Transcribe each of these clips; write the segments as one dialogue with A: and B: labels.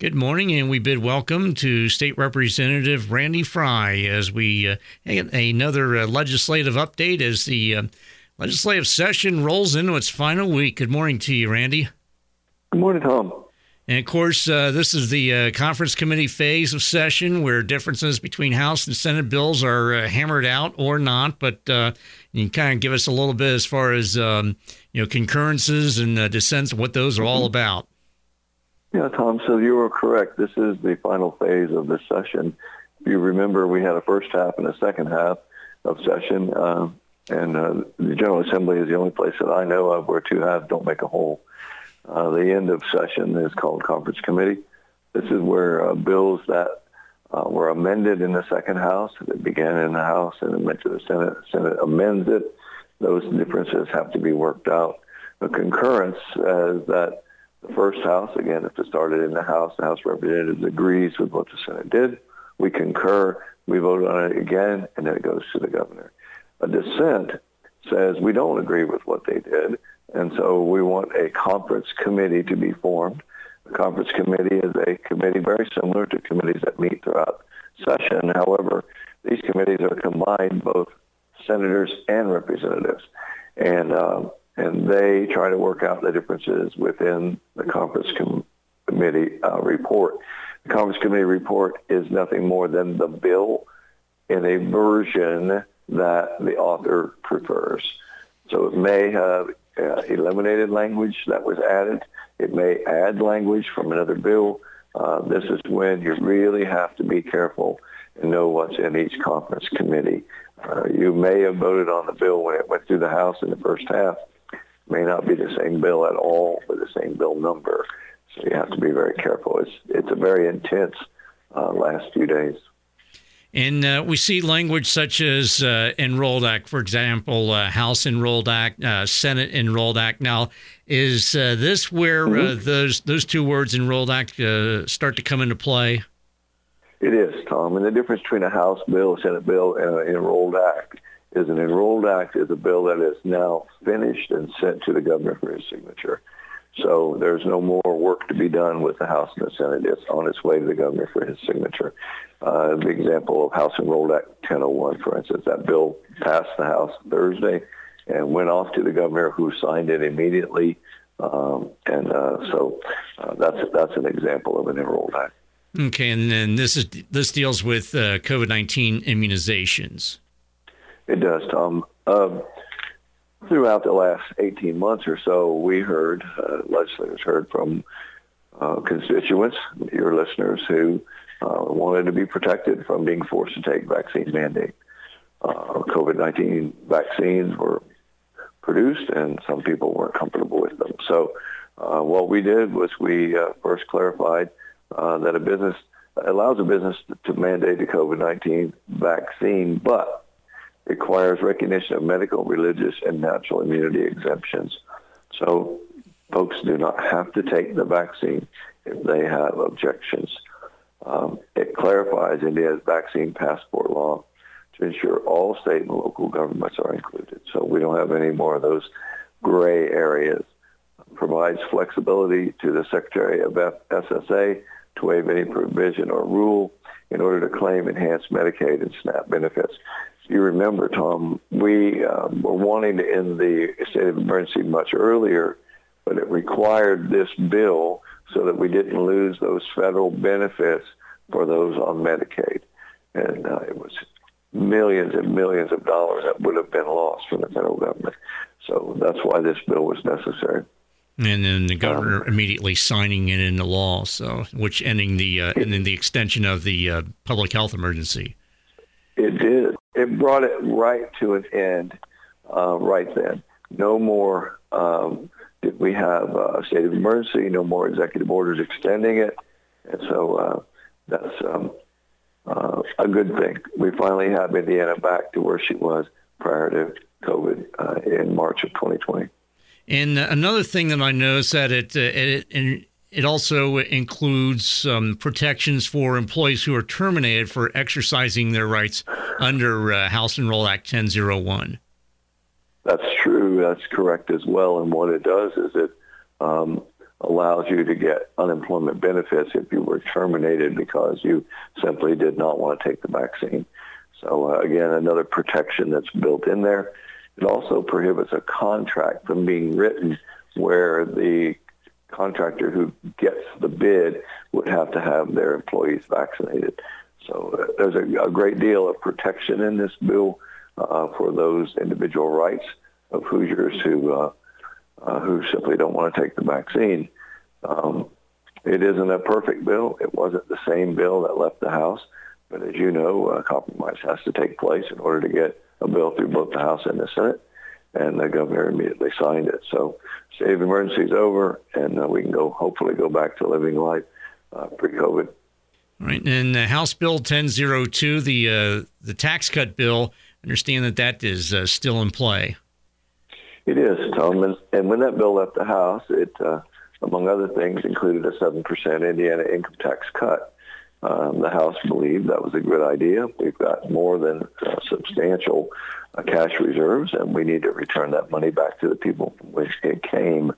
A: Good morning, and we bid welcome to State Representative Randy Frye as we uh, another uh, legislative update as the uh, legislative session rolls into its final week. Good morning to you, Randy.
B: Good morning, Tom.
A: And of course, uh, this is the uh, conference committee phase of session where differences between House and Senate bills are uh, hammered out or not. But uh, you can kind of give us a little bit as far as um, you know concurrences and uh, dissents what those are all about.
B: Yeah, Tom. So you were correct. This is the final phase of this session. If you remember, we had a first half and a second half of session, uh, and the General Assembly is the only place that I know of where two halves don't make a whole. Uh, the end of session is called conference committee. This is where uh, bills that uh, were amended in the second house, that began in the House and went to the Senate, Senate amends it. Those differences have to be worked out. The concurrence says that the first house, again, if it started in the House, the House Representatives agrees with what the Senate did. We concur. We vote on it again, and then it goes to the governor. A dissent says we don't agree with what they did, and so we want a conference committee to be formed. The conference committee is a committee very similar to committees that meet throughout session. However, these committees are combined, both senators and representatives, and uh, and they try to work out the differences within the conference com- committee uh, report. The conference committee report is nothing more than the bill in a version that the author prefers. So it may have uh, eliminated language that was added. It may add language from another bill. Uh, this is when you really have to be careful and know what's in each conference committee. Uh, you may have voted on the bill when it went through the House in the first half. May not be the same bill at all with the same bill number. So you have to be very careful. It's, it's a very intense uh, last few days.
A: And uh, we see language such as uh, Enrolled Act, for example, uh, House Enrolled Act, uh, Senate Enrolled Act. Now, is uh, this where uh, mm-hmm. those those two words Enrolled Act start to come into play?
B: It is, Tom. And the difference between a House bill, a Senate bill, and an Enrolled Act is an Enrolled Act is a bill that is now finished and sent to the governor for his signature. So there's no more work to be done with the House and the Senate. It's on its way to the governor for his signature. Uh, the example of House Enrolled Act 1001, for instance, that bill passed the House Thursday and went off to the governor who signed it immediately. Um, and uh, so uh, that's that's an example of an enrolled act.
A: Okay, and then this is this deals with uh, COVID nineteen immunizations.
B: It does, Tom. Um, throughout the last 18 months or so, we heard, uh, legislators heard from uh, constituents, your listeners, who uh, wanted to be protected from being forced to take vaccine mandate. Uh, COVID-19 vaccines were produced and some people weren't comfortable with them. So uh, what we did was we first clarified that a business allows a business to mandate a COVID-19 vaccine, but requires recognition of medical, religious, and natural immunity exemptions. So folks do not have to take the vaccine if they have objections. Um, it clarifies Indiana's vaccine passport law to ensure all state and local governments are included. So we don't have any more of those gray areas. It provides flexibility to the Secretary of SSA to waive any provision or rule in order to claim enhanced Medicaid and SNAP benefits you remember, Tom, we um, were wanting to end the state of emergency much earlier, but it required this bill so that we didn't lose those federal benefits for those on Medicaid. And uh, it was millions and millions of dollars that would have been lost from the federal government. So that's why this bill was necessary.
A: And then the governor um, immediately signing it into law, so which ending the uh, and then the extension of the uh, public health emergency.
B: It did it brought it right to an end uh, right then. No more um, did we have a state of emergency, no more executive orders extending it. And so uh, that's um, uh, a good thing. We finally have Indiana back to where she was prior to COVID uh, in March of 2020.
A: And another thing that I noticed that it, uh, it, it also includes um, protections for employees who are terminated for exercising their rights under uh, House Enrolled Act 1001.
B: That's true. That's correct as well. And what it does is it um, allows you to get unemployment benefits if you were terminated because you simply did not want to take the vaccine. So uh, again, another protection that's built in there. It also prohibits a contract from being written where the contractor who gets the bid would have to have their employees vaccinated. So uh, there's a, a, great deal of protection in this bill uh, for those individual rights of Hoosiers who uh, uh who simply don't want to take the vaccine. Um, it isn't a perfect bill. It wasn't the same bill that left the House, but as you know, a compromise has to take place in order to get a bill through both the House and the Senate and the governor immediately signed it. So state of emergency is over, and uh, we can go hopefully go back to living life uh, pre-COVID.
A: Right, and uh, House Bill 1002, the uh, the tax cut bill. Understand that that is uh, still in play.
B: It is, Tom, and, and, when that bill left the House, it, uh, among other things, included a seven percent Indiana income tax cut. Um, the House believed that was a good idea. We've got more than uh, substantial uh, cash reserves, and we need to return that money back to the people from which it came.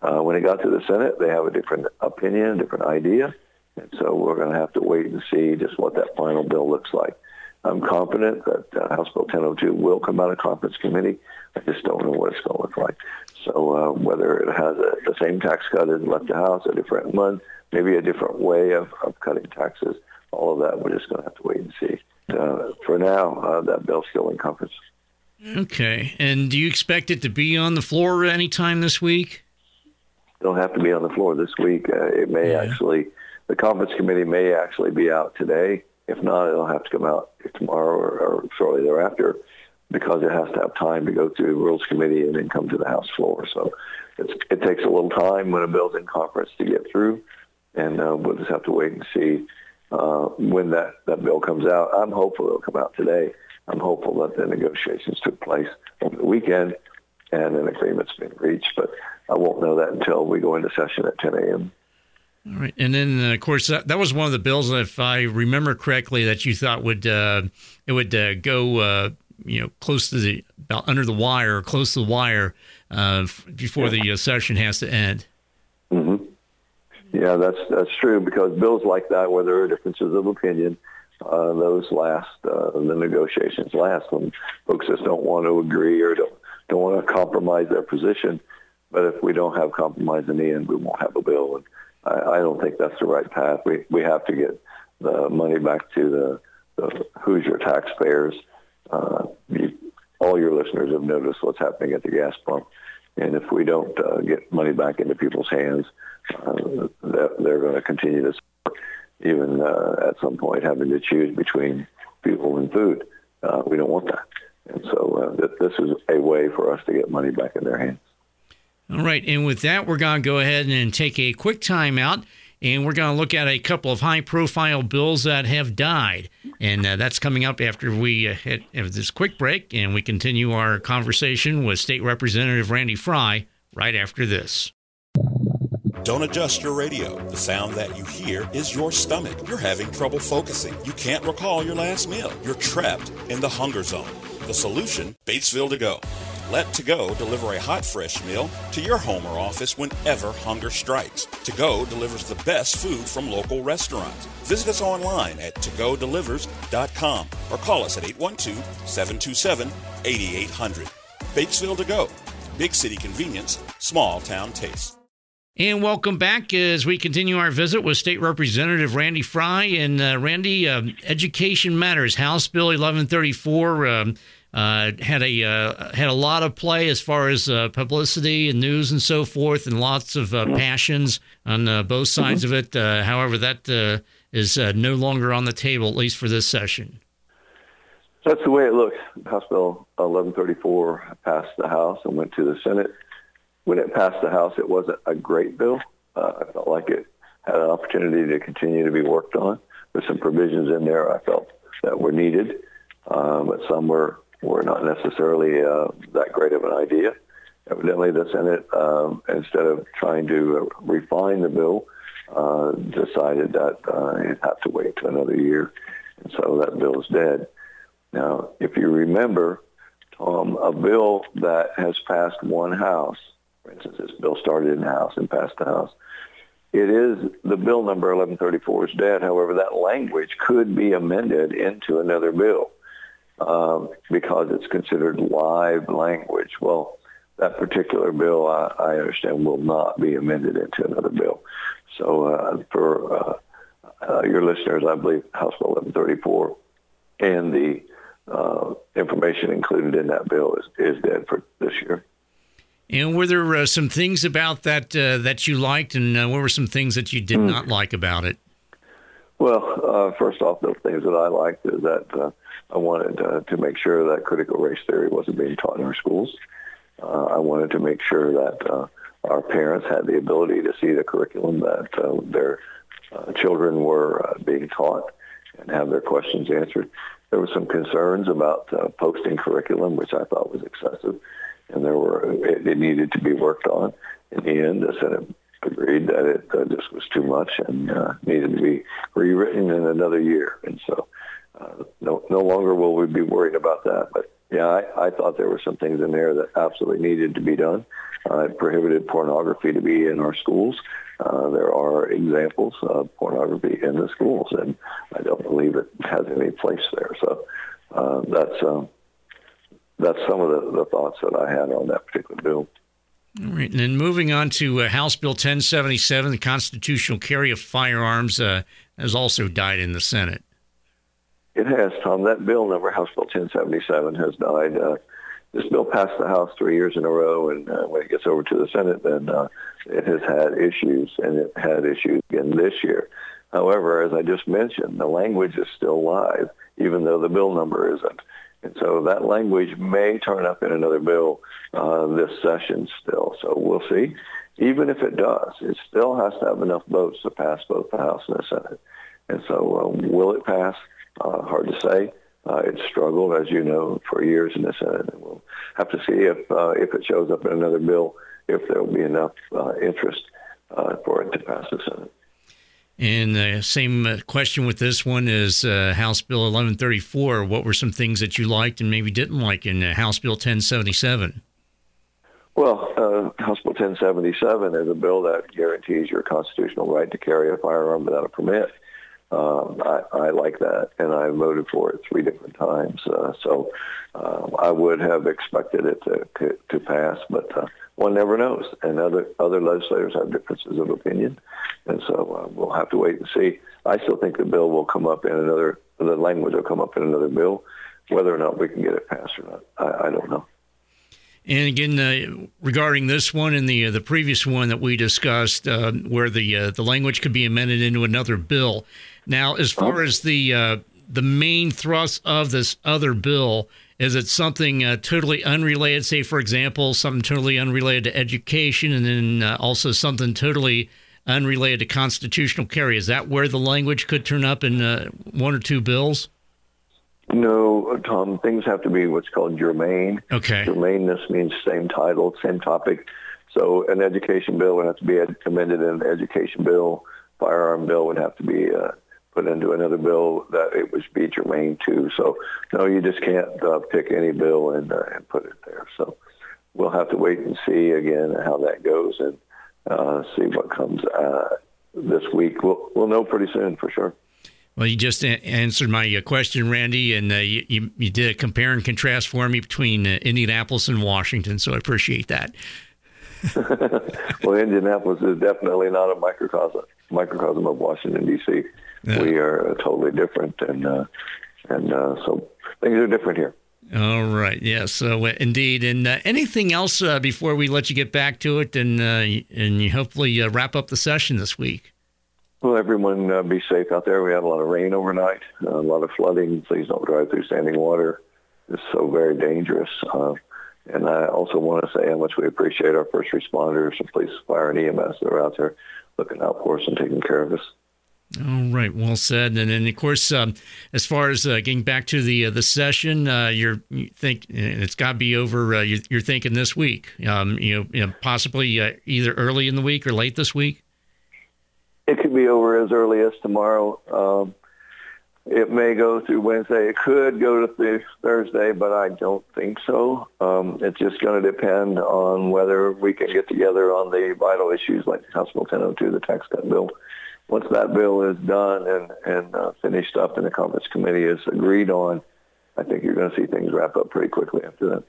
B: Uh, when it got to the Senate, they have a different opinion, a different idea, and so we're going to have to wait and see just what that final bill looks like. I'm confident that uh, House Bill 1002 will come out of conference committee. I just don't know what it's going to look like. So uh, whether it has a, the same tax cut as left the House, a different one, maybe a different way of, of cutting taxes, all of that, we're just going to have to wait and see uh, for now, uh, that bill's still in conference.
A: Okay. And do you expect it to be on the floor anytime this week?
B: It'll have to be on the floor this week. Uh, it may yeah. actually, the conference committee may actually be out today. If not, it'll have to come out tomorrow or, or shortly thereafter because it has to have time to go through the Rules Committee and then come to the House floor. So it takes a little time when a bill's in conference to get through, and uh, we'll just have to wait and see uh, when that, that bill comes out. I'm hopeful it'll come out today. I'm hopeful that the negotiations took place over the weekend and an agreement's been reached, but I won't know that until we go into session at 10 a.m.
A: All right, and then uh, of course that, that was one of the bills, if I remember correctly, that you thought would uh, it would uh, go uh, you know close to the about under the wire, close to the wire uh, before the uh, session has to end.
B: Mm-hmm. Yeah, that's that's true because bills like that, where there are differences of opinion, those last. The negotiations last when folks just don't want to agree or don't don't want to compromise their position. But if we don't have compromise in the end, we won't have a bill. And I, I don't think that's the right path. We we have to get the money back to the, the Hoosier taxpayers. Uh, you, all your listeners have noticed what's happening at the gas pump. And if we don't uh, get money back into people's hands, uh, they're going to continue to suffer, even uh, at some point having to choose between fuel and food. Uh, we don't want that. And so uh, this is a way for us to get money back in their hands.
A: All right. And with that, we're going to go ahead and take a quick time out. And we're going to look at a couple of high profile bills that have died. And uh, that's coming up after we uh, hit this quick break. And we continue our conversation with State Representative Randy Frye right after this.
C: Don't adjust your radio. The sound that you hear is your stomach. You're having trouble focusing. You can't recall your last meal. You're trapped in the hunger zone. The solution Batesville to go. Let To Go deliver a hot, fresh meal to your home or office whenever hunger strikes. To Go delivers the best food from local restaurants. Visit us online at togodelivers.com or call us at 812 727 8800. Batesville To Go. Big city convenience, small town taste.
A: And welcome back as we continue our visit with State Representative Randy Frye. And uh, Randy, uh, Education Matters, House Bill 1134. Um, uh, had a uh, had a lot of play as far as uh, publicity and news and so forth, and lots of uh, passions on uh, both sides mm-hmm. of it. Uh, however, that is no longer on the table, at least for this session.
B: That's the way it looks. House Bill 1134 passed the House and went to the Senate. When it passed the House, it wasn't a great bill. I felt like it had an opportunity to continue to be worked on. There's some provisions in there I felt that were needed, but some were were not necessarily uh, that great of an idea. Evidently, the Senate, um, instead of trying to uh, refine the bill, uh, decided that uh, it had to wait to another year, and so that bill is dead. Now, if you remember, a bill that has passed one house For instance, this bill started in the House and passed the House. It is the bill number 1134 is dead. However, that language could be amended into another bill um, because it's considered live language. Well, that particular bill, I, I understand, will not be amended into another bill. So uh, for uh, uh, your listeners, I believe House Bill 1134 and the uh, information included in that bill is, is dead for this year.
A: And were there uh, some things about that uh, that you liked, and uh, what were some things that you did mm. not like about it?
B: Well, uh, first off, the things that I liked is that uh, I wanted uh, to make sure that critical race theory wasn't being taught in our schools. I wanted to make sure that our parents had the ability to see the curriculum that their children were being taught and have their questions answered. There were some concerns about posting curriculum, which I thought was excessive and there were it, it needed to be worked on. In the end, the Senate agreed that it uh, just was too much and uh, needed to be rewritten in another year. And so, uh, no no longer will we be worried about that. But yeah, I, I thought there were some things in there that absolutely needed to be done. Uh, it prohibited pornography to be in our schools. Uh, there are examples of pornography in the schools, and I don't believe it has any place there. So uh, that's um, that's some of the, the thoughts that I had on that particular bill.
A: All right, and then moving on to uh, House Bill 1077, the constitutional carry of firearms uh, has also died in the Senate.
B: It has, Tom. That bill number, House Bill 1077, has died. Uh, this bill passed the House three years in a row, and uh, when it gets over to the Senate, then uh, it has had issues, and it had issues again this year. However, as I just mentioned, the language is still live, even though the bill number isn't. And so that language may turn up in another bill uh, this session still. So we'll see. Even if it does, it still has to have enough votes to pass both the House and the Senate. And so uh, will it pass? Uh, hard to say. Uh, it's struggled, as you know, for years in the Senate. And we'll have to see if uh, if it shows up in another bill, if there will be enough uh, interest uh, for it to pass the Senate.
A: And the same uh, question with this one is uh, House Bill 1134. What were some things that you liked and maybe didn't like in uh, House Bill 1077?
B: Well, uh, House Bill 1077 is a bill that guarantees your constitutional right to carry a firearm without a permit. Um, I, I like that, and I voted for it three different times. Uh, so um, I would have expected it to, to pass, but uh, one never knows. And other other legislators have differences of opinion, and so uh, we'll have to wait and see. I still think the bill will come up in another. The language will come up in another bill. Whether or not we can get it passed or not, I, I don't know.
A: And again, uh, regarding this one and the uh, the previous one that we discussed, uh, where the uh, the language could be amended into another bill. Now, as far as the uh, the main thrust of this other bill, is it something uh, totally unrelated? Say, for example, something totally unrelated to education, and then uh, also something totally unrelated to constitutional carry. Is that where the language could turn up in uh, one or two bills?
B: No, Tom. Things have to be what's called germane.
A: Okay.
B: Germaneness means same title, same topic. So an education bill would have to be amended in an education bill. Firearm bill would have to be uh, put into another bill that it was be germane to. So no, you just can't uh, pick any bill and uh, and put it there. So we'll have to wait and see again how that goes and uh, see what comes uh, this week. We'll we'll know pretty soon for sure.
A: Well, you just a- answered my uh, question, Randy, and uh, you, you, did a compare and contrast for me between Indianapolis and Washington, so I appreciate that.
B: well, Indianapolis is definitely not a microcosm microcosm of Washington D.C. Yeah. We are uh, totally different, and uh, and uh, so things are different here.
A: All right. Yes. Uh, indeed. And uh, anything else uh, before we let you get back to it, and and you hopefully wrap up the session this week.
B: Well, everyone be safe out there. We had a lot of rain overnight, a lot of flooding. Please don't drive through standing water. It's so very dangerous. And I also want to say how much we appreciate our first responders, the police, fire, and EMS that are out there looking out for us and taking care of us.
A: All right, well said. And then, of course, um, as far as uh, getting back to the uh, the session, uh, you're you think it's got to be over. Uh, you're, you're, thinking this week, um, you, know, you know, possibly uh, either early in the week or late this week.
B: It could be over as early as tomorrow. Um, it may go through Wednesday. It could go to Thursday, but I don't think so. Um, it's just going to depend on whether we can get together on the vital issues like House Bill 1002, the tax cut bill. Once that bill is done and, and uh, finished up and the conference committee is agreed on, I think you're going to see things wrap up pretty quickly after that.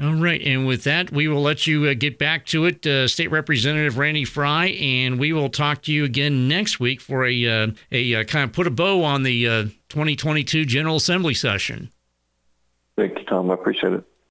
A: All right. And with that, we will let you uh, get back to it, uh, State Representative Randy Frye, and we will talk to you again next week for a, uh, a uh, kind of put a bow on the uh, 2022 General Assembly session.
B: Thank you, Tom. I appreciate it.